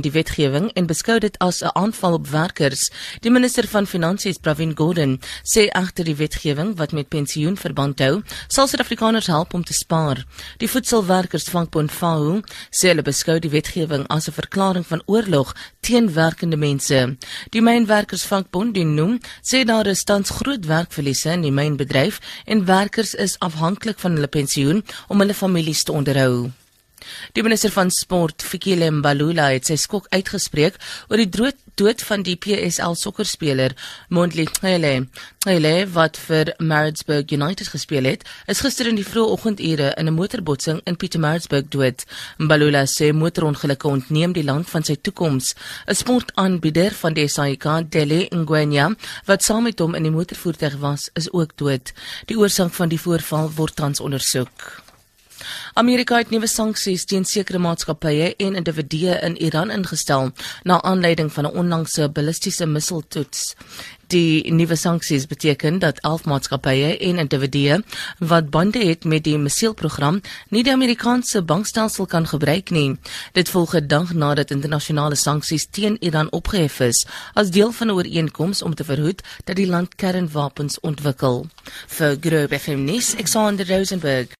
die wetgewing en beskou dit as 'n aanval op werkers. Die minister van Finansies, Pravin Gordhan, sê agter die wetgewing wat met pensioen verband hou, sal Suid-Afrikaners help om te spaar. Die voedselwerkersvakbond FAO sê hulle beskou die wetgewing as 'n verklaring van oorlog teen werkende mense. Die mynwerkersvakbond, die noem, sê daar is tans groot werkverliese in die mynbedryf en werkers is afhanklik van hulle pensioen om hulle families te onderhou. Die minister van Sport, Fikile Mbalula, het sy skok uitgespreek oor die dood dood van die PSL sokkerspeler Mondli Cele. Cele wat vir Maritzburg United gespeel het, is gister in die vroeë oggendure in 'n motorbotsing in Pietermaritzburg dood. Mbalula sê motorongelukke ontneem die land van sy toekoms. 'n Sportaanbieder van die SAIK, Delhi Ngwenya, wat saam met hom in die motorvoertuig was, is ook dood. Die oorsaak van die voorval word tans ondersoek. Amerika het nuwe sanksies teen sekere maatskappye en individue in Iran ingestel na aanleiding van 'n onlangse ballistiese missiltoets. Die nuwe sanksies beteken dat 11 maatskappye en individue wat bande het met die missielprogram nie die Amerikaanse bankstelsel kan gebruik nie. Dit volg 'n dag nadat internasionale sanksies teen Iran opgehef is as deel van 'n ooreenkoms om te verhoed dat die land kernwapens ontwikkel. Vir Groep FM nuus, Alexander Rosenberg